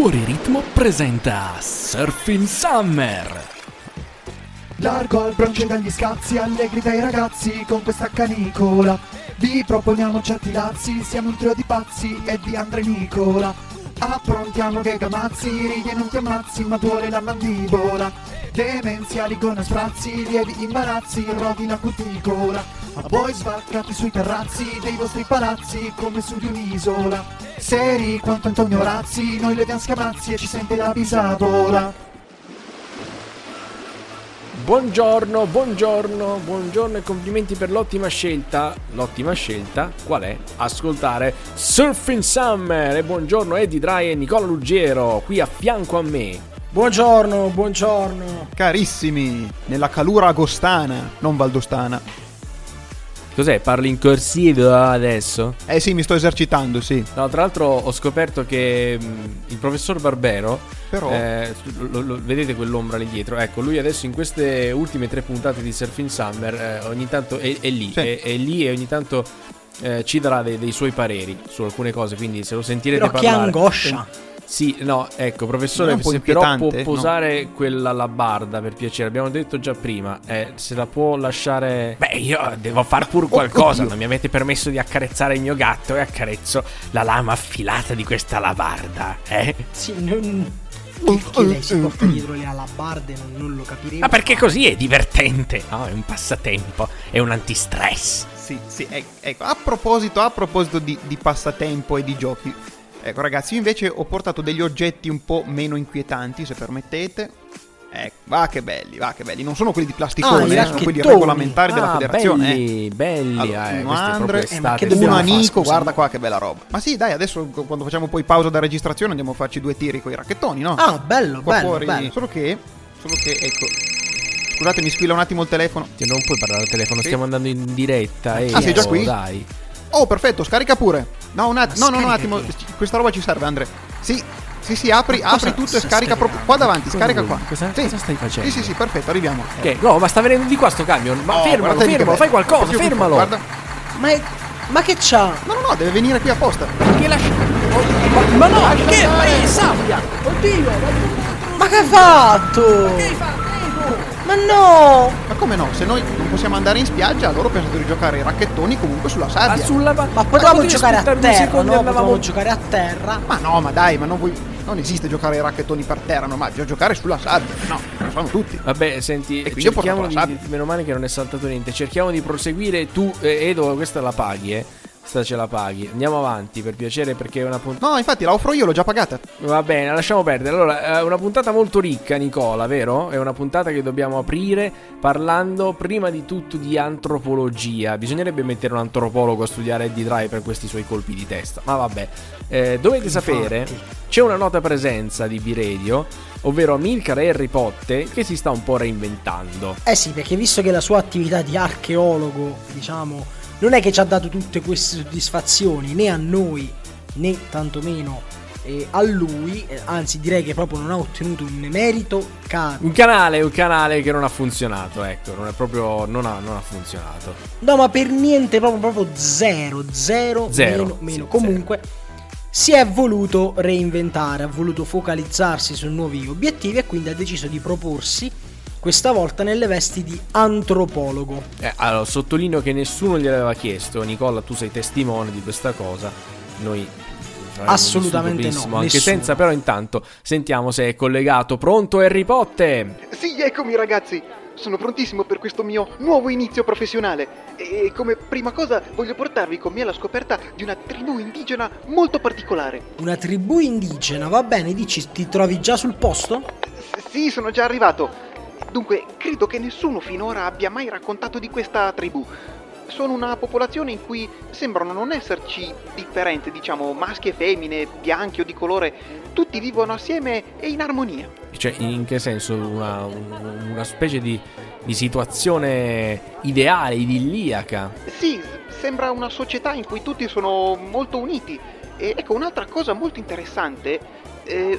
Fuori Ritmo presenta Surfing Summer. Largo al bronce dagli scazzi, allegri dai ragazzi con questa canicola. Vi proponiamo certi dazi, siamo un trio di pazzi e di Andre Nicola. Approntiamo che gamazzi, ridi e non ti ammazzi, ma duole la mandibola. Demenziali con sprazzi, lievi imbarazzi, rodi la cuticola. A voi svaccati sui terrazzi dei vostri palazzi come su di un'isola. Seri quanto Antonio Razzi, noi le diamo scamazzi e ci sente la bisadola. Buongiorno, buongiorno, buongiorno e complimenti per l'ottima scelta. L'ottima scelta qual è? Ascoltare Surfing Summer e buongiorno Eddie Dry e Nicola Ruggero qui a fianco a me. Buongiorno, buongiorno. Carissimi, nella calura agostana, non valdostana. Cos'è? Parli in corsivo adesso? Eh sì, mi sto esercitando, sì. No, tra l'altro ho scoperto che mh, il professor Barbero, Però- eh, lo- lo- vedete quell'ombra lì dietro? Ecco, lui adesso in queste ultime tre puntate di Surfing Summer eh, ogni tanto è, è lì, Sì. è, è lì e ogni tanto eh, ci darà dei, dei suoi pareri su alcune cose, quindi se lo sentirete Però che parlare... angoscia. Sì, no, ecco, professore, se però può inquietante, no? posare quella labarda per piacere, abbiamo detto già prima, eh, se la può lasciare... Beh, io devo far pur qualcosa, oddio. non mi avete permesso di accarezzare il mio gatto e accarezzo la lama affilata di questa labarda, eh? Sì, non... Perché lei si porta dietro le alabarde non, non lo capiremo. Ma perché così è divertente, no? È un passatempo, è un antistress. Sì, sì, ec- ecco, a proposito, a proposito di, di passatempo e di giochi. Ecco ragazzi, io invece ho portato degli oggetti un po' meno inquietanti, se permettete. Ecco, va che belli, va che belli. Non sono quelli di Ah, plasticone, i eh, sono quelli regolamentari della Ah, federazione. eh. belli, belli, Allora, eh, proprio Andre, eh, ma che fare, amico, guarda qua che bella roba. Ma sì, dai, adesso quando facciamo poi pausa da registrazione andiamo a farci due tiri con i racchettoni, no? Ah, bello, Qua bello, fuori. bello. Solo che, solo che, ecco. Scusate, mi squilla un attimo il telefono. Che non puoi parlare al telefono, Sì. stiamo andando in diretta. Ah, eh, sei già qui? Dai. Oh, perfetto, scarica pure. No, un att- no, no, no, un attimo. che? Questa roba ci serve, Andre. Sì, sì, sì, apri, cosa apri tutto e scarica proprio qua davanti. Cosa Scarica vuoi? qua. Cosa- Sì. cosa stai facendo? Sì, sì, sì, perfetto, arriviamo. Ok, no, ma sta venendo di qua sto camion. Ma Oh, fermalo, che fermalo, fai qualcosa, fermalo. Guarda. Ma, è- ma che c'ha? No, no, no, deve venire qui apposta. Che la... Oh, ma, ma no, che ma è sabbia? Oddio, Ma che ha fatto? Ma no! Ma come no? Se noi non possiamo andare in spiaggia, allora pensate di giocare ai racchettoni comunque sulla ma sabbia. sulla Ma ma potevamo giocare a terra, no? Potevamo giocare a terra. Ma no, ma dai, ma non vuoi. Non esiste giocare ai racchettoni per terra, no, ma bisogna giocare sulla sabbia. No, lo fanno tutti. Vabbè, senti, E quindi ho cerchiamo di, meno male che non è saltato niente. Cerchiamo di proseguire. Tu, eh, Edo, questa la paghi, eh. Questa ce la paghi. Andiamo avanti per piacere perché è una puntata. No, infatti la offro io, l'ho già pagata. Va bene, lasciamo perdere. Allora, è una puntata molto ricca, Nicola, vero? È una puntata che dobbiamo aprire parlando prima di tutto di antropologia. Bisognerebbe mettere un antropologo a studiare Eddie Dry per questi suoi colpi di testa. Ma vabbè, Eh, dovete sapere, c'è una nota presenza di B-Radio, ovvero Amilcar e Harry Potter, che si sta un po' reinventando. Eh sì, perché visto che la sua attività di archeologo, diciamo, non è che ci ha dato tutte queste soddisfazioni né a noi né tantomeno eh, a lui, eh, anzi direi che proprio non ha ottenuto un merito caro. Un canale, un canale che non ha funzionato, ecco, non è proprio, non ha, non ha funzionato. No, ma per niente, proprio, proprio zero, zero, Zero, meno, meno. sì, Comunque si è voluto reinventare, ha voluto focalizzarsi su nuovi obiettivi e quindi ha deciso di proporsi questa volta nelle vesti di antropologo. Eh, allora, sottolineo che nessuno gliel'aveva chiesto. Nicola, tu sei testimone di questa cosa. Noi Assolutamente no, Anche nessuno. senza, però, intanto sentiamo se è collegato. Pronto, Harry Potter? Sì, eccomi ragazzi. Sono prontissimo per questo mio nuovo inizio professionale. E come prima cosa voglio portarvi con me alla scoperta di una tribù indigena molto particolare. Una tribù indigena, va bene, dici, ti trovi già sul posto? S- sì, sono già arrivato. Dunque, credo che nessuno finora abbia mai raccontato di questa tribù. Sono una popolazione in cui sembrano non esserci differenze, diciamo, maschi e femmine, bianchi o di colore. Tutti vivono assieme e in armonia. Cioè, in che senso? Una, un- una specie di, di situazione ideale, idilliaca. Sì, sembra una società in cui tutti sono molto uniti. E ecco, un'altra cosa molto interessante, eh,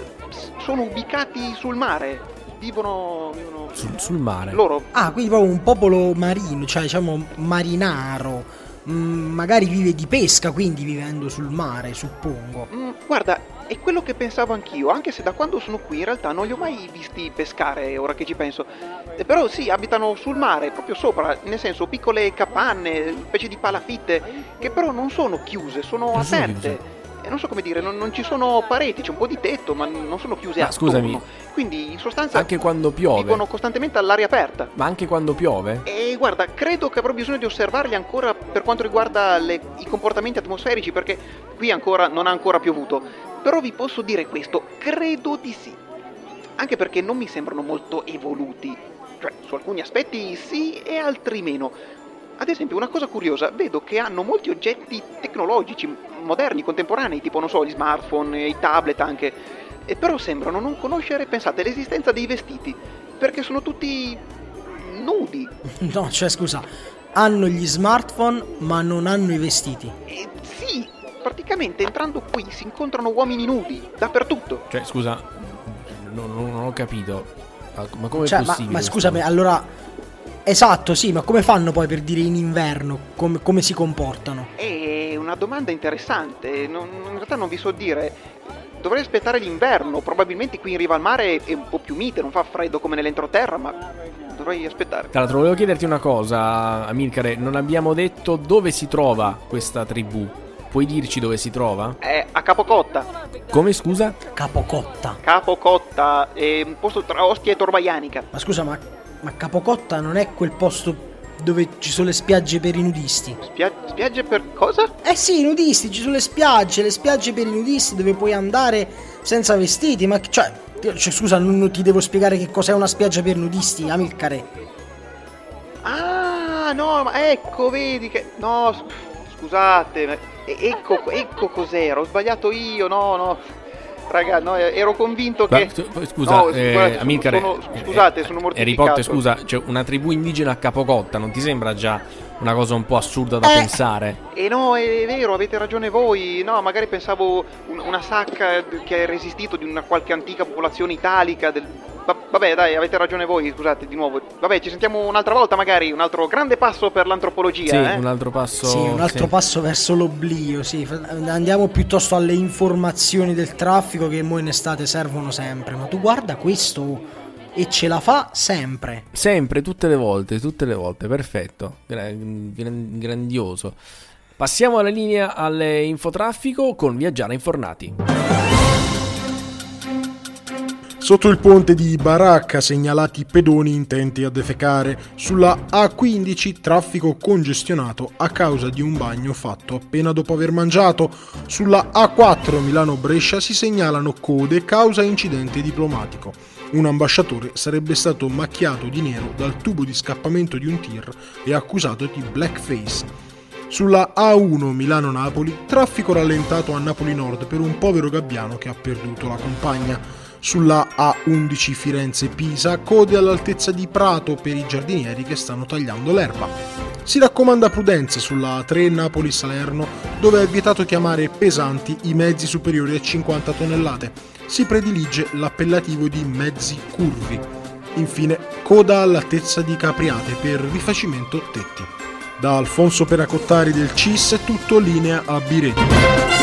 sono ubicati sul mare. Vivono, vivono Sul, sul mare. loro. Ah, quindi proprio un popolo marino, cioè diciamo marinaro, mm, magari vive di pesca, quindi vivendo sul mare, suppongo. Mm, guarda, è quello che pensavo anch'io, anche se da quando sono qui in realtà non li ho mai visti pescare, ora che ci penso. Eh, però sì, abitano sul mare, proprio sopra, nel senso piccole capanne, specie di palafitte, che però non sono chiuse, sono Non sono aperte. chiuse. E non so come dire, non, non ci sono pareti, c'è un po' di tetto, ma non sono chiuse attorno. scusami. Quindi in sostanza Anche quando piove. vivono costantemente all'aria aperta. Ma anche quando piove? E guarda, credo che avrò bisogno di osservarli ancora per quanto riguarda le- i comportamenti atmosferici, perché qui ancora non ha ancora piovuto. Però vi posso dire questo, credo di sì. Anche perché non mi sembrano molto evoluti. Cioè, su alcuni aspetti sì e altri meno. Ad esempio, una cosa curiosa, vedo che hanno molti oggetti tecnologici, moderni, contemporanei, tipo, non so, gli smartphone, i tablet anche. E però sembrano non conoscere, pensate, l'esistenza dei vestiti. Perché sono tutti nudi. No, cioè scusa, hanno gli smartphone ma non hanno i vestiti. Eh, sì, praticamente entrando qui si incontrano uomini nudi, dappertutto. Cioè, scusa, non, non- ho capito. Ma ma come Cioè, è ma, possibile? ma questa scusami, allora... Esatto, sì, ma come fanno poi per dire in inverno come, come si comportano? È una domanda interessante, non- in realtà non vi so dire. Dovrei aspettare l'inverno, probabilmente qui in riva al mare è un po' più mite, non fa freddo come nell'entroterra, ma dovrei aspettare. Tra l'altro, volevo chiederti una cosa, Amilcare. Non abbiamo detto dove si trova questa tribù. Puoi dirci dove si trova? È a Capocotta. Come scusa? Capocotta. Capocotta è un posto tra Ostia e Torvaianica. Ma scusa, ma, ma Capocotta non è quel posto dove ci sono le spiagge per i nudisti? Spia- spiagge per cosa? Eh sì, i nudisti, ci sono le spiagge, le spiagge per i nudisti dove puoi andare senza vestiti, ma cioè, cioè, scusa, non, ti devo spiegare che cos'è una spiaggia per nudisti, Amilcare. Ah, no, ma ecco, vedi che... No, scusate, ma- ecco, ecco cos'era, ho sbagliato io, no, no. Raga, no, ero convinto Ma, che... Scusa, No, eh, sono- Amilcare. sono- scusate, eh, sono Harry mortificato. Potter, scusa, c'è una tribù indigena a Capocotta. Non ti sembra già una cosa un po' assurda da Eh. pensare? E no, è vero, avete ragione voi. No, magari pensavo un- una sacca che ha resistito di una qualche antica popolazione italica. Del... va- Vabbè, dai, avete ragione voi, scusate, di nuovo. Vabbè, ci sentiamo un'altra volta magari, un altro grande passo per l'antropologia, Sì, eh? un altro passo. Sì, un altro sì. passo verso l'oblio, sì. Andiamo piuttosto alle informazioni del traffico che mo in estate servono sempre. Ma tu guarda questo e ce la fa sempre. Sempre, tutte le volte, tutte le volte, perfetto, Gra- gran- grandioso. Passiamo alla linea all'infotraffico con Viaggiare Infornati. Sotto il ponte di Baracca segnalati pedoni intenti a defecare. Sulla A15 traffico congestionato a causa di un bagno fatto appena dopo aver mangiato. Sulla A4 Milano-Brescia si segnalano code causa incidente diplomatico. Un ambasciatore sarebbe stato macchiato di nero dal tubo di scappamento di un tir e accusato di blackface. Sulla A1 Milano-Napoli, traffico rallentato a Napoli Nord per un povero gabbiano che ha perduto la compagna. Sulla A11 Firenze-Pisa, code all'altezza di Prato per i giardinieri che stanno tagliando l'erba. Si raccomanda prudenza sulla A3 Napoli-Salerno, dove è vietato chiamare pesanti i mezzi superiori a 50 tonnellate. Si predilige l'appellativo di mezzi curvi. Infine, coda all'altezza di Capriate per rifacimento tetti. Da Alfonso Peracottari del CIS è tutto linea a Biretti.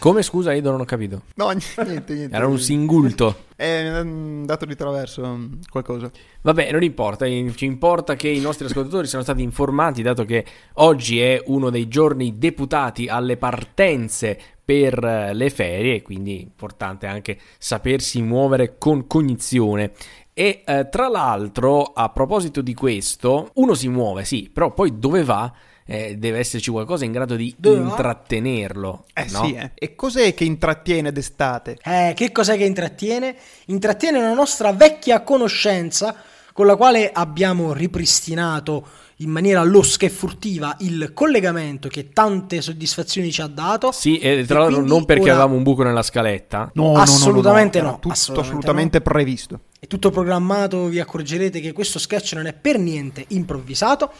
Come scusa, io non ho capito. No, niente, niente. Era un singulto. È un dato di traverso mm, qualcosa. Vabbè, non importa, eh, ci importa che i nostri ascoltatori siano stati informati, dato che oggi è uno dei giorni deputati alle partenze per eh, le ferie, quindi è importante anche sapersi muovere con cognizione. E eh, tra l'altro, a proposito di questo, uno si muove, sì, però poi dove va? Eh, deve esserci qualcosa in grado di va? intrattenerlo. Eh no? sì, eh. E cos'è che intrattiene d'estate? Eh, che cos'è che intrattiene? Intrattiene una nostra vecchia conoscenza con la quale abbiamo ripristinato in maniera losca e furtiva il collegamento che tante soddisfazioni ci ha dato. Sì, e tra l'altro non perché ora- avevamo un buco nella scaletta. No, Assolutamente no, Era Tutto assolutamente assolutamente previsto. È tutto programmato, vi accorgerete che questo sketch non è per niente improvvisato.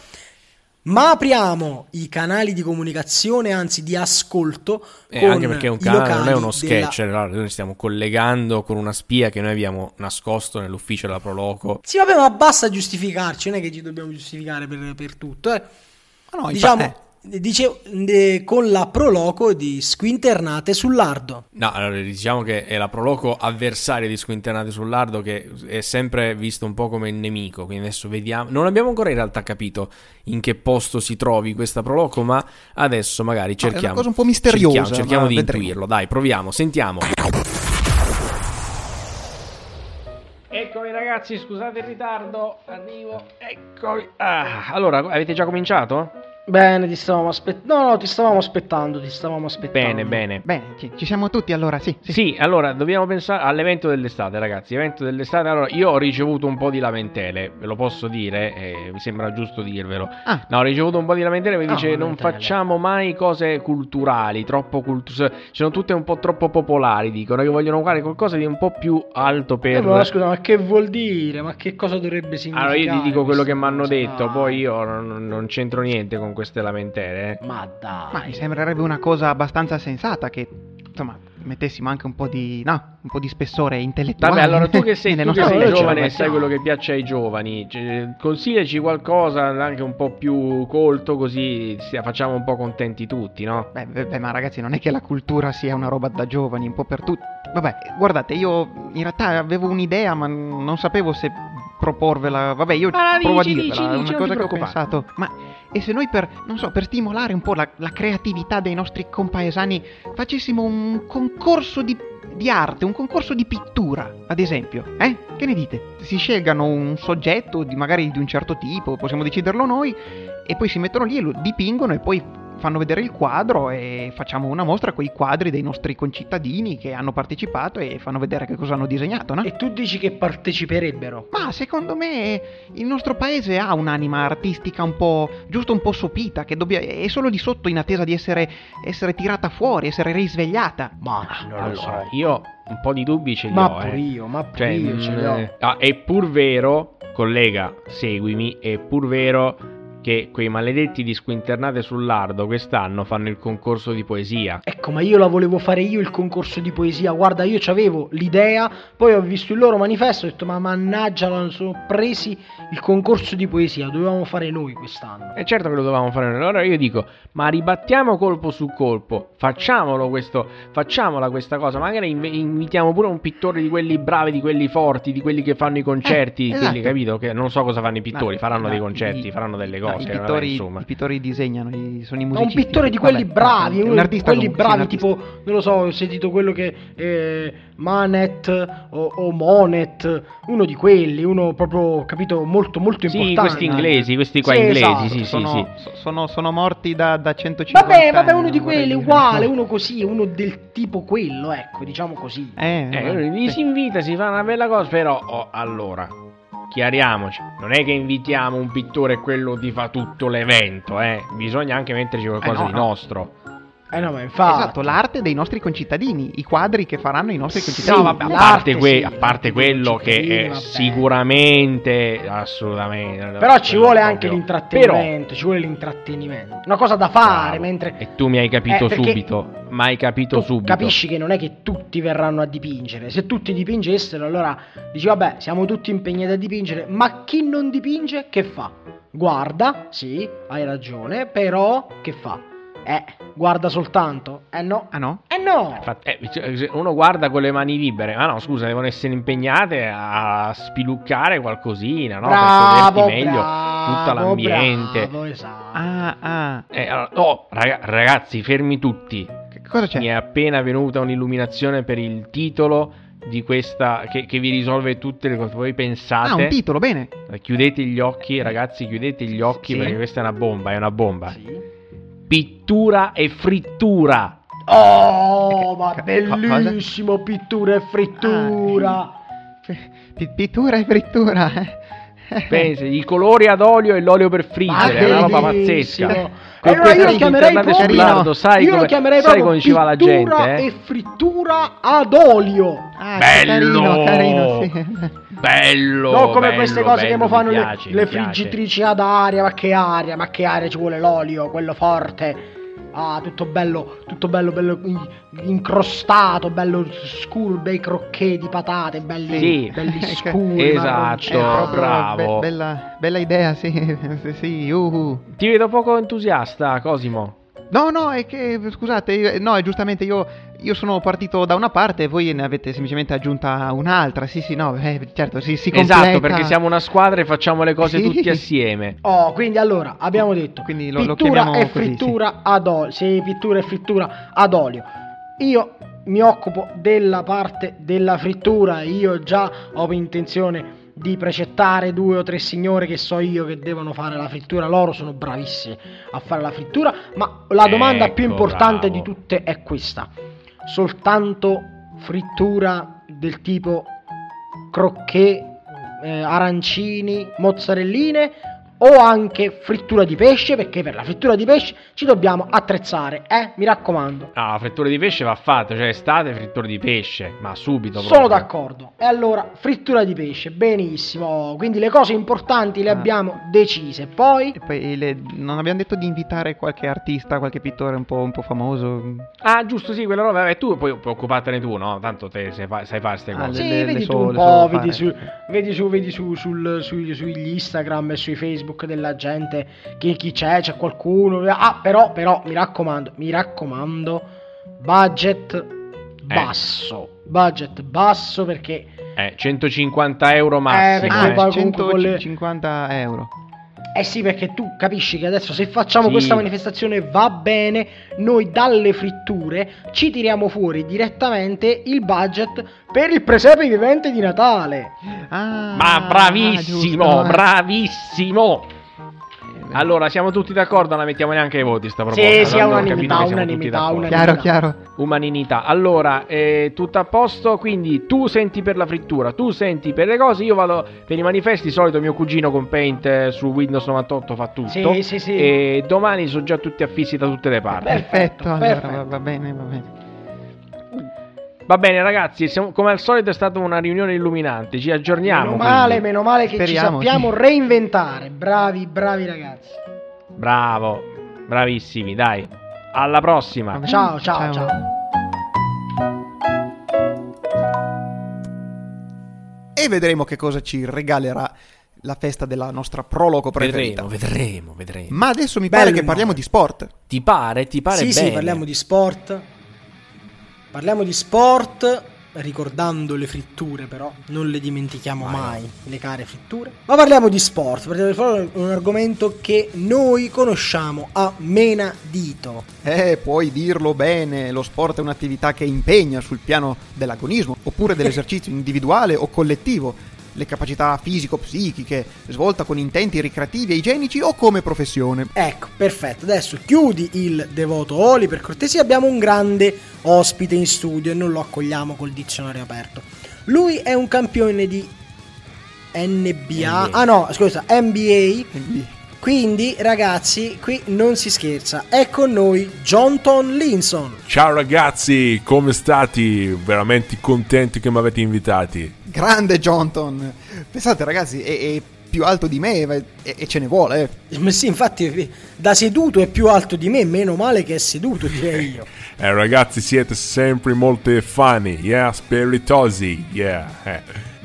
Ma apriamo i canali di comunicazione, anzi di ascolto. Eh, con anche perché un i canale non è uno sketch, della- allora noi stiamo collegando con una spia che noi abbiamo nascosto nell'ufficio della Proloco. Sì, vabbè, ma basta giustificarci, non è che ci dobbiamo giustificare per, per tutto. Eh. Ma no, diciamo, infa- dicevo, eh, con la proloco di Squinternate sull'Ardo. No, allora diciamo che è la Proloco avversaria di Squinternati sull'Ardo che è sempre visto un po' come il nemico, quindi adesso vediamo. Non abbiamo ancora in realtà capito in che posto si trovi questa Proloco, ma adesso magari è una cerchiamo. cosa un po' misteriosa, Cerchiamo, cerchiamo di vedremo. intuirlo, dai, proviamo, sentiamo. Eccomi ragazzi, scusate il ritardo, arrivo, eccomi. Ah, allora, avete già cominciato? Bene, ti stavamo aspettando. No, no, ti stavamo aspettando, ti stavamo aspettando. Bene, bene. Bene, ci, ci siamo tutti allora, sì. sì. Sì, allora dobbiamo pensare all'evento dell'estate, ragazzi. Evento dell'estate. Allora, io ho ricevuto un po' di lamentele, ve lo posso dire, eh, mi sembra giusto dirvelo. Ah. No, ho ricevuto un po' di lamentele. Mi Ah, dice: Non facciamo mai cose culturali, troppo culturali. Sono tutte un po' troppo popolari. Dicono che vogliono fare qualcosa di un po' più alto per. Eh, ma scusa, ma che vuol dire? Ma che cosa dovrebbe significare? Allora, io ti dico quello che mi hanno detto, poi io non, non c'entro niente con queste lamentele. eh. Ma dai. Ma mi sembrerebbe una cosa abbastanza sensata che, insomma, mettessimo anche un po' di, no, un po' di spessore intellettuale. Vabbè, allora tu che sei, tu che sei giovane e sai quello che piace ai giovani, cioè, consigliaci qualcosa anche un po' più colto così facciamo un po' contenti tutti, no? Beh, beh, beh, ma ragazzi, non è che la cultura sia una roba da giovani, un po' per tutti. Vabbè, guardate, io in realtà avevo un'idea, ma non sapevo se proporvela. Vabbè, io la provo dici, a dirvela, dici, è dici, una cosa che ho pensato. Ma e se noi per, so, per stimolare un po' la, la creatività dei nostri compaesani facessimo un concorso di, di arte, un concorso di pittura, ad esempio, eh? Che ne dite? Si scelgano un soggetto, di, magari di un certo tipo, possiamo deciderlo noi, e poi si mettono lì e lo dipingono e poi fanno vedere il quadro e facciamo una mostra con i quadri dei nostri concittadini che hanno partecipato e fanno vedere che cosa hanno disegnato, no? E tu dici che parteciperebbero? Ma secondo me il nostro paese ha un'anima artistica un po' giusto un po' sopita, che dobbia- è solo di sotto in attesa di essere, essere tirata fuori, essere risvegliata. Ma non lo allora, so. io un po' di dubbi ce li Ma ho, pure eh. io, ma pure Cioè, io ce li ho. mm, ah, è pur vero, collega, seguimi, è pur vero che quei maledetti di squinternate sull'ardo quest'anno fanno il concorso di poesia. Ecco, ma io la volevo fare io il concorso di poesia. Guarda, io c'avevo l'idea, poi ho visto il loro manifesto e ho detto, ma mannaggia, non sono presi il concorso di poesia. Dovevamo fare noi quest'anno. E certo che lo dovevamo fare noi. Allora io dico, ma ribattiamo colpo su colpo, facciamolo questo, facciamola questa cosa. Magari inv- invitiamo pure un pittore di quelli bravi, di quelli forti, di quelli che fanno i concerti, Eh, quelli, esatto. capito? Che non so cosa fanno i pittori, Ma- faranno ma dei concerti, i- faranno delle no, cose. i, vabbè, pittori, insomma. i pittori disegnano, i- sono i Ma musicisti. un pittore di Vabbè, quelli bravi, un di artista quelli comunque, sì, bravi, tipo, non lo so, ho sentito quello che eh, Manet o, o Monet, uno di quelli, uno proprio, capito, molto molto Sì, importante. questi inglesi, questi qua Sì, inglesi, esatto, sì, sì, sono, sì. so- sono, sono morti da, da 150 Vabbè, vabbè, anni, uno di quelli, dire. uguale, uno così, uno del tipo quello, ecco, diciamo così. Eh, Eh, vabbè, sì. si invita, si fa una bella cosa, però oh, allora, chiariamoci, non è che invitiamo un pittore e quello ti fa tutto l'evento, eh. Bisogna anche metterci qualcosa no, di no. nostro. Eh no, ma infatti... Esatto, l'arte dei nostri concittadini, i quadri che faranno i nostri concittadini. No, vabbè, a parte, que- sì, a parte quello che è sicuramente, assolutamente. Però ci vuole proprio- anche l'intrattenimento, ci vuole l'intrattenimento. Una cosa da fare, Bravo. mentre... E tu mi hai capito Eh, subito, ma hai capito tu subito. capisci che non è che tutti verranno a dipingere. Se tutti dipingessero, allora dici, vabbè, siamo tutti impegnati a dipingere, ma chi non dipinge, che fa? Guarda, sì, hai ragione, però che fa? Eh, guarda soltanto? Eh no. Ah no? Eh no! Infatti, eh, se uno guarda con le mani libere, ma no, scusa, devono essere impegnate a spiluccare qualcosina, no? bravo, per meglio bravo, tutto l'ambiente. bravo, esatto. Ah, ah. Eh, allora, oh, raga- ragazzi, fermi tutti. Che cosa c'è? Mi è appena venuta un'illuminazione per il titolo di questa che, che vi risolve tutte le cose. Voi Ah, pensate? un titolo, bene. Chiudete gli occhi, ragazzi, chiudete gli occhi Sì. perché questa è una bomba, è una bomba. Sì. Pittura e frittura. Oh, ma bellissimo pittura e frittura. P- pittura e frittura. eh. Pensa, i colori ad olio e l'olio per friggere, è una roba pazzesca. E allora io lo chiamerei proprio, sai io lo come, chiamerei sai come ci va la gente, eh? e frittura ad olio. Ah, Bello! carino, carino, sì. Bello! non come bello, queste cose bello, che mo fanno mi le- piace, le, piace. friggitrici ad aria, ma che aria, ma che aria ci vuole l'olio, quello forte. Ah, tutto bello, tutto bello, bello in- incrostato, bello scuro, bei crocchè di patate, belli, Sì. belli scuri. Esatto. proprio bravo. be- bella, bella idea, sì, sì, sì, uhu. Ti vedo poco entusiasta, Cosimo. No, no, è che, scusate, io- no, è giustamente io, io sono partito da una parte e voi ne avete semplicemente aggiunta un'altra, sì, sì, no, eh, certo, sì, si completa. Esatto, perché siamo una squadra e facciamo le cose Sì. tutti assieme. Oh, quindi allora abbiamo detto Quindi lo- lo pittura chiamiamo e così, frittura ad olio. Sì, pittura e frittura ad olio. Io mi occupo della parte della frittura. Io già ho intenzione di precettare due o tre signore che so io che devono fare la frittura. Loro sono bravissimi a fare la frittura. Ma la domanda più Ecco, importante bravo. di tutte è questa: soltanto frittura del tipo crocchè, eh, arancini, mozzarelline o anche frittura di pesce perché per la frittura di pesce ci dobbiamo attrezzare, eh? Mi raccomando. No, la frittura di pesce va fatta, cioè estate frittura di pesce, ma subito Sono proprio. d'accordo. E allora, frittura di pesce, benissimo. Quindi le cose importanti le Ah. abbiamo decise. Poi E poi le- non abbiamo detto di invitare qualche artista, qualche pittore un po', un po' famoso? Ah, giusto, sì, quella roba, vabbè, tu puoi, puoi occupartene tu, no? Tanto te sai, fa- sai fare queste Ah, cose. le- Sì, le vedi so- tu un le po', vedi su, vedi su, vedi su, sul, sui- sugli Instagram e sui Facebook della gente chi, chi c'è, c'è qualcuno. Ah, però, però, mi raccomando, mi raccomando, budget basso. Budget basso perché Eh, 150 euro Eh, massimo. eh. Ah, poi comunque con le- 150 euro. Eh sì, perché tu capisci che adesso se facciamo Sì. questa manifestazione va bene, noi dalle fritture ci tiriamo fuori direttamente il budget per il presepe vivente di Natale. Ah, Ma bravissimo, giusto. bravissimo. Allora, siamo tutti d'accordo, non la mettiamo neanche ai voti sta proposta. Sì, sì, unanimità, unanimità, unanimità. Chiaro, chiaro. Umaninità. Allora, eh, tutto a posto, quindi tu senti per la frittura, tu senti per le cose, io vado per i manifesti, solito mio cugino con Paint eh, su Windows 98 fa tutto. Sì, sì, sì. E domani sono già tutti affissi da tutte le parti. Perfetto, allora perfetto. Va, va bene, va bene. Va bene ragazzi, siamo- come al solito è stata una riunione illuminante, ci aggiorniamo. Meno male, quindi. meno male che Speriamo, ci sappiamo sì. reinventare. Bravi, bravi ragazzi. Bravo, bravissimi, dai. Alla prossima. Bene? Ciao, ciao, ciao. E vedremo che cosa ci regalerà la festa della nostra prologo preferita. Vedremo, vedremo, vedremo. Ma adesso mi Bello pare che parliamo nome. di sport. Ti pare? Ti pare sì, bene? sì, parliamo di sport. Parliamo di sport, ricordando le fritture però, non le dimentichiamo mai, le care fritture. Ma parliamo di sport, di sport, un argomento che noi conosciamo a menadito. Eh, puoi dirlo bene, lo sport è un'attività che impegna sul piano dell'agonismo, oppure dell'esercizio individuale o collettivo, le capacità fisico-psichiche, svolta con intenti ricreativi e igienici o come professione. Ecco, perfetto. Adesso chiudi il devoto Oli, per cortesia abbiamo un grande ospite in studio e non lo accogliamo col dizionario aperto. Lui è un campione di NBA. Ah no, scusa, NBA. Quindi, Quindi, ragazzi, qui non si scherza. È con noi Johnton Linson. Ciao ragazzi, come state? Veramente contenti che mi avete invitati. grande Johnton! Pensate ragazzi, è, è più alto di me e, e ce ne vuole. eh. Ma sì, infatti, da seduto è più alto di me. Meno male che è seduto, direi io. Eh ragazzi, siete sempre molto funny, yeah, spiritosi, yeah.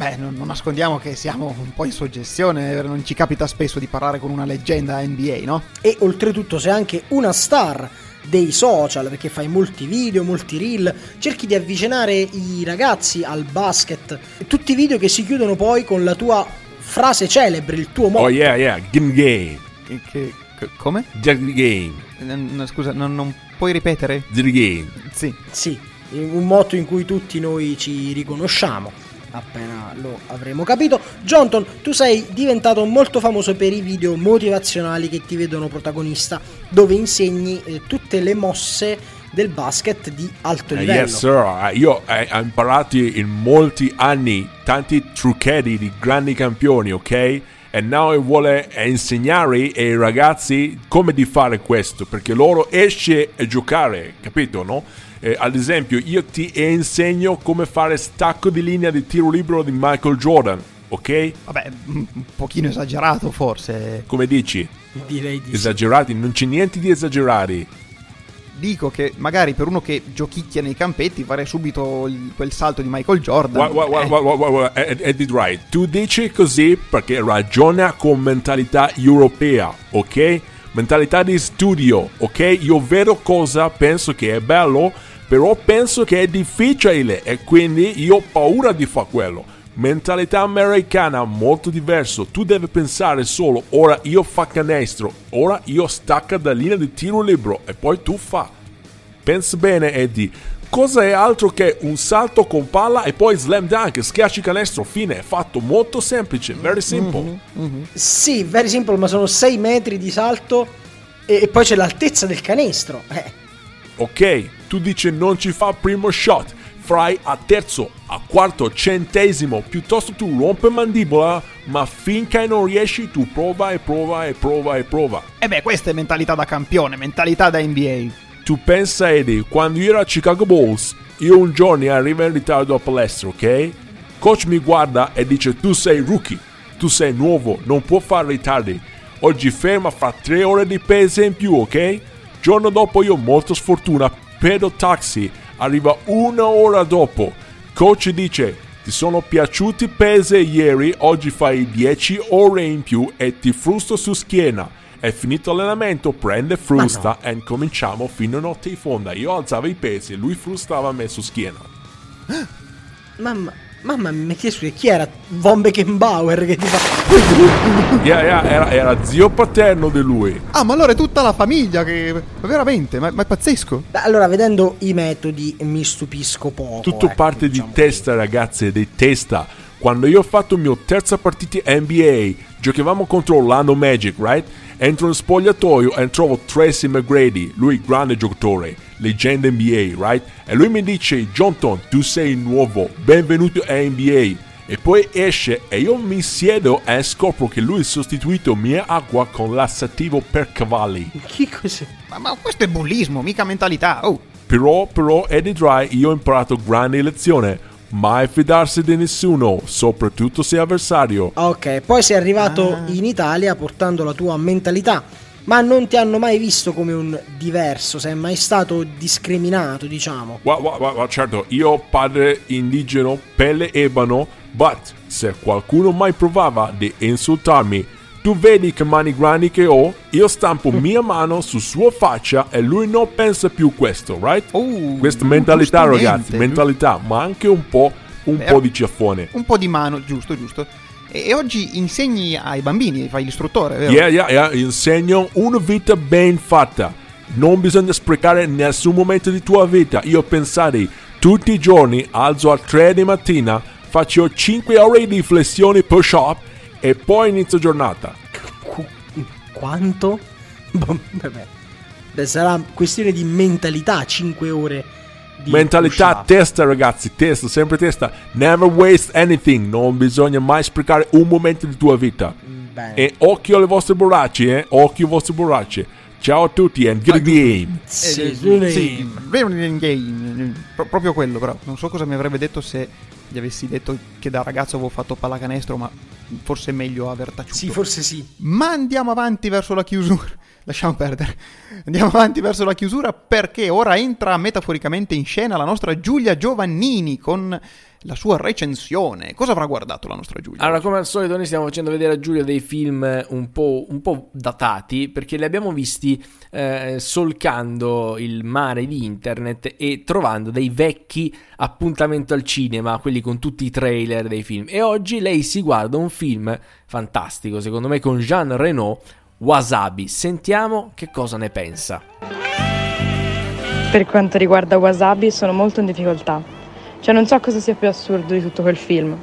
Eh. Beh, non, non nascondiamo che siamo un po' in suggestione, non ci capita spesso di parlare con una leggenda NBA, no? E oltretutto sei anche una star dei social perché fai molti video, molti reel, cerchi di avvicinare i ragazzi al basket. Tutti video che si chiudono poi con la tua frase celebre, il tuo motto. Oh yeah, yeah, game game, Che, che- che- come? just the game, Eh, no, scusa, non, non puoi ripetere? the game. Sì. Sì, un motto in cui tutti noi ci riconosciamo. Appena lo avremo capito. Johnton, tu sei diventato molto famoso per i video motivazionali che ti vedono protagonista, dove insegni eh, tutte le mosse del basket di alto Eh, livello. yes sir, Eh, io eh, ho imparato in molti anni tanti trucchetti di grandi campioni, ok? e now vuole insegnare ai ragazzi come di fare questo, perché loro esce a giocare, capito, no? Eh, ad esempio, io ti insegno come fare stacco di linea di tiro libero di Michael Jordan, ok? Vabbè, un pochino esagerato forse. Come dici? Direi di sì. Esagerati? Non c'è niente di esagerati. Dico che magari per uno che giochicchia nei campetti fare subito il- quel salto di Michael Jordan. Gua- gua- eh, gua- gua- gua- gua- Ed Ed Wright, tu dici così perché ragiona con mentalità europea, ok? Mentalità di studio, ok? Io vedo cosa penso che è bello, però penso che è difficile e quindi io ho paura di fare quello. Mentalità americana molto diverso. Tu devi pensare solo ora io fa canestro, ora io stacca da linea di tiro libero e poi tu fa. Pensa bene, Eddie. Cosa è altro che un salto con palla e poi slam dunk, schiacci canestro, fine, è fatto molto semplice, very simple. Sì, very simple, ma sono 6 metri di salto e, e poi c'è l'altezza del canestro. Eh. Ok, tu dici non ci fa primo shot, fai a terzo, a quarto, centesimo, piuttosto tu rompe mandibola, ma finché non riesci tu prova e prova e prova e prova. E beh, questa è mentalità da campione, mentalità da NBA. Tu pensa Eddie, quando io ero a Chicago Bulls, io un giorno arrivo in ritardo a palestra, ok? Coach mi guarda e dice tu sei rookie, tu sei nuovo, non può fare ritardi. Oggi ferma fra tre ore di peso in più, ok? Giorno dopo io molto sfortuna, pedo taxi, arriva una ora dopo. Coach dice ti sono piaciuti i pesi ieri, oggi fai 10 ore in più e ti frusto su schiena. È finito l'allenamento, prende frusta e cominciamo fino a notte in fonda. Io alzavo i pesi, lui frustava me su schiena. Mamma, mamma mia, chi, è- chi era Von Beckenbauer che ti fa... Yeah, yeah, era, era zio paterno di lui. Ah, ma allora è tutta la famiglia che... Veramente, ma, ma è pazzesco. Beh, allora, vedendo i metodi mi stupisco poco. Tutto ecco, parte diciamo. di testa, ragazzi, di testa. Quando io ho fatto il mio terza partita NBA, giocavamo contro Orlando Magic, right? Entro in spogliatoio e trovo Tracy McGrady, lui grande giocatore, leggenda NBA, right? E lui mi dice, Johnton, tu sei nuovo, benvenuto a NBA. E poi esce e io mi siedo e scopro che lui ha sostituito mia acqua con lassativo per cavalli. Chi cos'è? Ma, ma questo è bullismo, mica mentalità. Oh, Però, però, Eddie Dry, io ho imparato grande lezione. Mai fidarsi di nessuno, soprattutto se avversario. Ok, poi sei arrivato Ah. in Italia portando la tua mentalità, ma non ti hanno mai visto come un diverso, sei mai stato discriminato, diciamo. Gua- gua- gua- certo, io ho padre indigeno, pelle ebano, but se qualcuno mai provava di insultarmi, tu vedi che mani grandi che ho, io stampo mia mano su sua faccia e lui non pensa più questo, right? Oh, Questa mentalità, giustamente, ragazzi, mentalità, ma anche un po', un Beh, po' di ciaffone. un po' di mano, giusto, giusto. E, e oggi insegni ai bambini, fai l'istruttore, vero? Yeah, yeah, yeah, insegno una vita ben fatta. Non bisogna sprecare nessun momento di tua vita. Io pensare tutti i giorni, alzo alle 3 di mattina, faccio 5 ore di flessioni push-up e poi inizio giornata. Qu- quanto? Boh, vabbè. Beh, sarà questione di mentalità, 5 ore di Mentalità, push-up. testa ragazzi, testa, sempre testa. Never waste anything. Non bisogna mai sprecare un momento di tua vita. Bene. E occhio alle vostre borracce, eh? Occhio alle vostre borracce. Ciao a tutti and good game. Sì, Eh, sì, sì, game, pro- proprio quello, però. Non so cosa mi avrebbe detto se gli avessi detto che da ragazzo avevo fatto pallacanestro, ma forse è meglio aver taciuto. Sì, forse sì. Ma andiamo avanti verso la chiusura. Lasciamo perdere. Andiamo avanti verso la chiusura perché ora entra metaforicamente in scena la nostra Giulia Giovannini con la sua recensione. Cosa avrà guardato la nostra Giulia? Allora, come al solito, noi stiamo facendo vedere a Giulio dei film un po', un po' datati perché li abbiamo visti eh, solcando il mare di internet e trovando dei vecchi appuntamenti al cinema, quelli con tutti i trailer dei film. E oggi lei si guarda un film fantastico, secondo me, con Jean Reno, Wasabi. Sentiamo che cosa ne pensa. Per quanto riguarda Wasabi sono molto in difficoltà. Cioè non so cosa sia più assurdo di tutto quel film.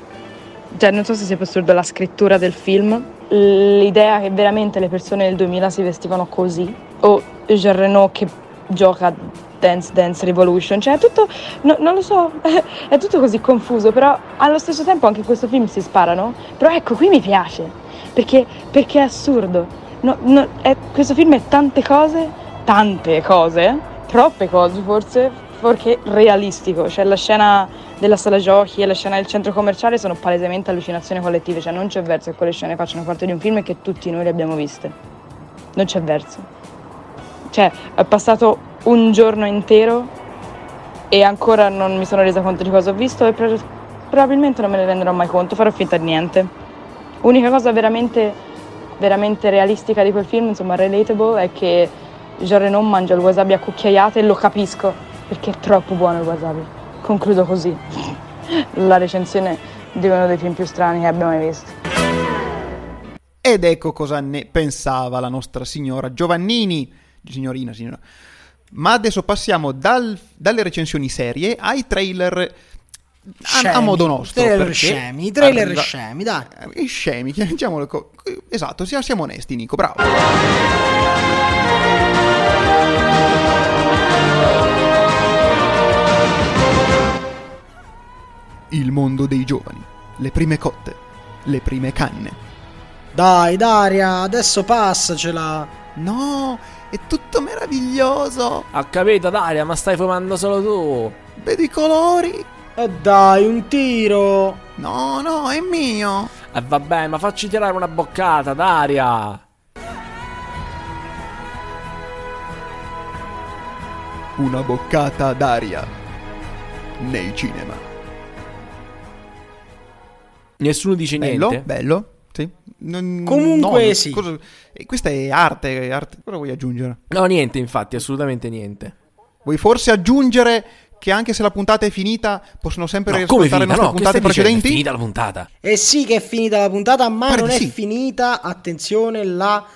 Cioè non so se sia più assurdo la scrittura del film, l'idea che veramente le persone del 2000 si vestivano così, o Jean Reno che gioca Dance Dance Revolution. Cioè è tutto, no- non lo so, è tutto così confuso, però allo stesso tempo anche in questo film si sparano. Però ecco, qui mi piace. perché, perché è assurdo. No, no, è- questo film è tante cose, tante cose, troppe cose forse, perché realistico. Cioè la scena della sala giochi e la scena del centro commerciale sono palesemente allucinazioni collettive, cioè non c'è verso che quelle scene facciano parte di un film e che tutti noi le abbiamo viste. Non c'è verso. Cioè, è passato un giorno intero e ancora non mi sono resa conto di cosa ho visto e pro- probabilmente non me ne renderò mai conto, farò finta di niente. Unica cosa veramente, veramente realistica di quel film, insomma, relatable, è che Jean Reno mangia il wasabi a cucchiaiate e lo capisco, perché è troppo buono il wasabi. Concludo così. La recensione di uno dei film più strani che abbia mai visto. Ed ecco cosa ne pensava la nostra signora Giovannini, signorina, signora. Ma adesso passiamo dal- dalle recensioni serie ai trailer a, a modo nostro. Trailer scemi, i trailer arriva- scemi, dai. Eh, Scemi, diciamolo Esatto, sia- siamo onesti, Nico, bravo. Il mondo dei giovani, le prime cotte, le prime canne. Dai, Daria, adesso passacela. No, è tutto meraviglioso. Ha capito, Daria, ma stai fumando solo tu. Vedi i colori? E dai, un tiro. No, no, è mio. E vabbè, ma facci tirare una boccata, Daria. Una boccata d'aria nei cinema. Nessuno dice Bello, niente. bello. Sì. Non- Comunque no, sì. cosa- eh, questa è arte, è arte. Cosa vuoi aggiungere? No, niente, infatti, assolutamente niente. Vuoi forse aggiungere che anche se la puntata è finita possono sempre No, riascoltare le finita? nostre No, puntate dicendo? È precedenti? finita la puntata. E sì che è finita la puntata, ma Pare non è sì. finita, attenzione, la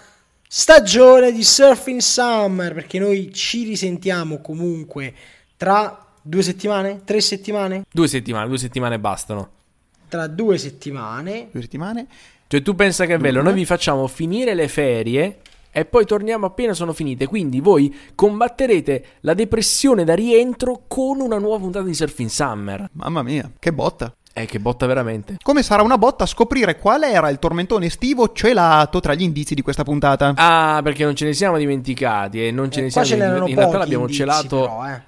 stagione di Surfing Summer, perché noi ci risentiamo comunque tra due settimane, tre settimane, Due settimane, due settimane bastano. Tra due settimane. Due settimane. Cioè, tu pensa che è bello? Due. Noi vi facciamo finire le ferie e poi torniamo appena sono finite. Quindi voi combatterete la depressione da rientro con una nuova puntata di Surfing Summer. Mamma mia, che botta. Eh, che botta veramente. Come sarà una botta scoprire qual era il tormentone estivo celato tra gli indizi di questa puntata? Ah, perché non ce ne siamo dimenticati e non ce Eh, ne qua siamo dimenticati. In realtà l'abbiamo indizi, celato. però, eh.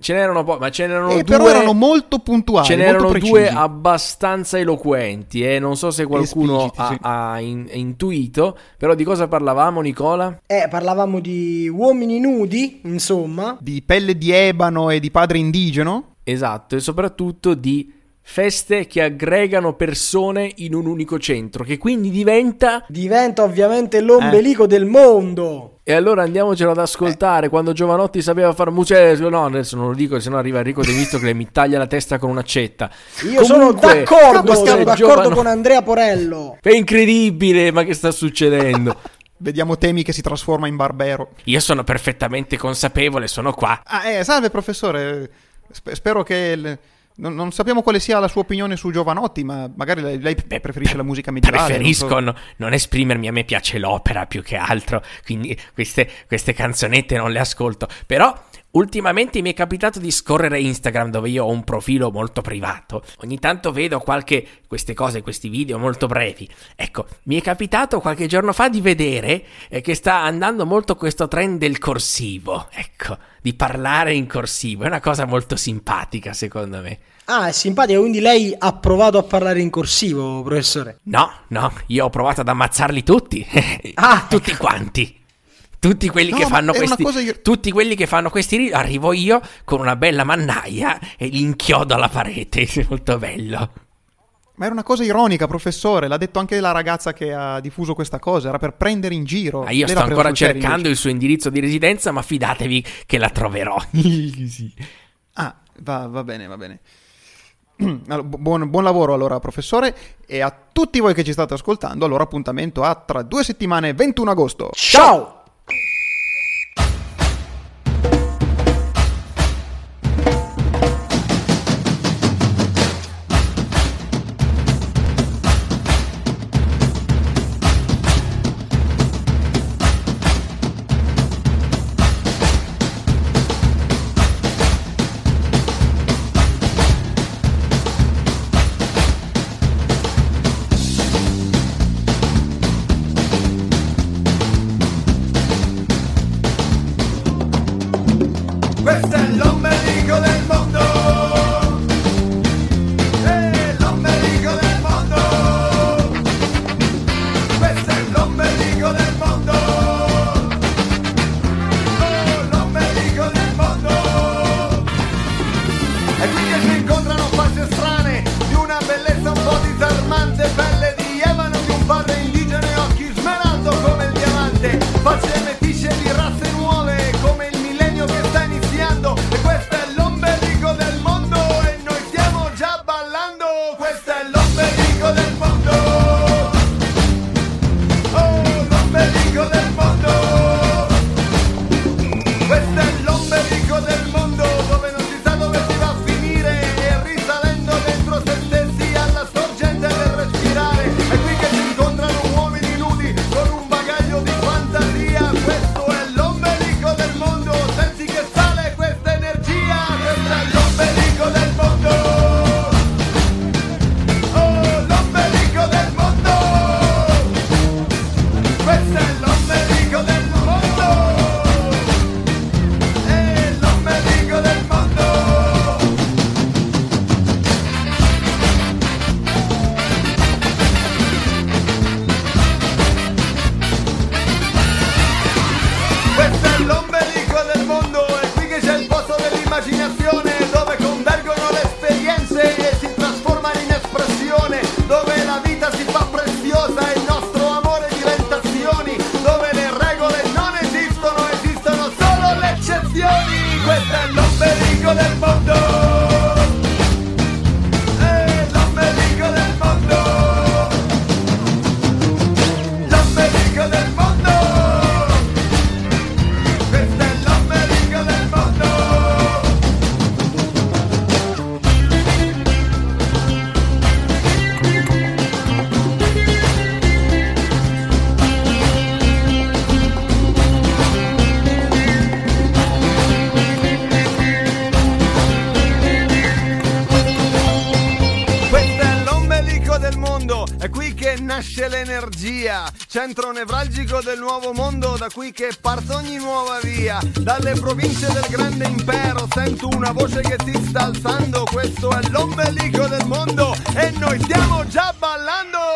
Ce n'erano po', ma ce n'erano Eh, due. però erano molto puntuali, Ce n'erano due abbastanza eloquenti. E non so se qualcuno Espliciti, ha, sì. ha in- intuito. Però di cosa parlavamo, Nicola? Eh, parlavamo di uomini nudi, insomma. Di pelle di ebano e di padre indigeno? Esatto, e soprattutto di feste che aggregano persone in un unico centro, che quindi diventa... Diventa ovviamente l'ombelico del mondo. E allora andiamocelo ad ascoltare, quando Giovanotti sapeva fare musica... No, adesso non lo dico, sennò arriva Enrico De Visto che mi taglia la testa con un'accetta. Io sono Comunque, d'accordo, se sono d'accordo Giovano- con Andrea Porello. È incredibile, ma che sta succedendo? Vediamo Temi che si trasforma in barbero. Io sono perfettamente consapevole, sono qua. Ah, eh, salve professore. Sp- spero che... il- Non, non sappiamo quale sia la sua opinione su Giovanotti, ma magari lei, lei preferisce la musica medievale. Preferisco non so. no- non esprimermi, a me piace l'opera più che altro, quindi queste, queste canzonette non le ascolto. Però ultimamente mi è capitato di scorrere Instagram dove io ho un profilo molto privato. Ogni tanto vedo qualche queste cose, questi video molto brevi. Ecco, mi è capitato qualche giorno fa di vedere eh, che sta andando molto questo trend del corsivo. Ecco, di parlare in corsivo, è una cosa molto simpatica secondo me. Ah, è simpatico, quindi lei ha provato a parlare in corsivo, professore. No, no, io ho provato ad ammazzarli tutti. Ah, tutti quanti. Tutti quelli No, che fanno questi io- tutti quelli che fanno questi ri- arrivo io con una bella mannaia e li inchiodo alla parete, è molto bello. Ma era una cosa ironica, professore. L'ha detto anche la ragazza che ha diffuso questa cosa. Era per prendere in giro. Ma io Lei sto ancora cercando invece. il suo indirizzo di residenza, ma fidatevi che la troverò. Sì. Ah, va, va bene, va bene. Allora, bu- buon, buon lavoro allora, professore. E a tutti voi che ci state ascoltando, allora appuntamento a tra due settimane, 21 agosto. Ciao! centro nevralgico del nuovo mondo da qui che parto ogni nuova via. Dalle province del grande impero sento una voce che ti sta alzando, questo è l'ombelico del mondo e noi stiamo già ballando.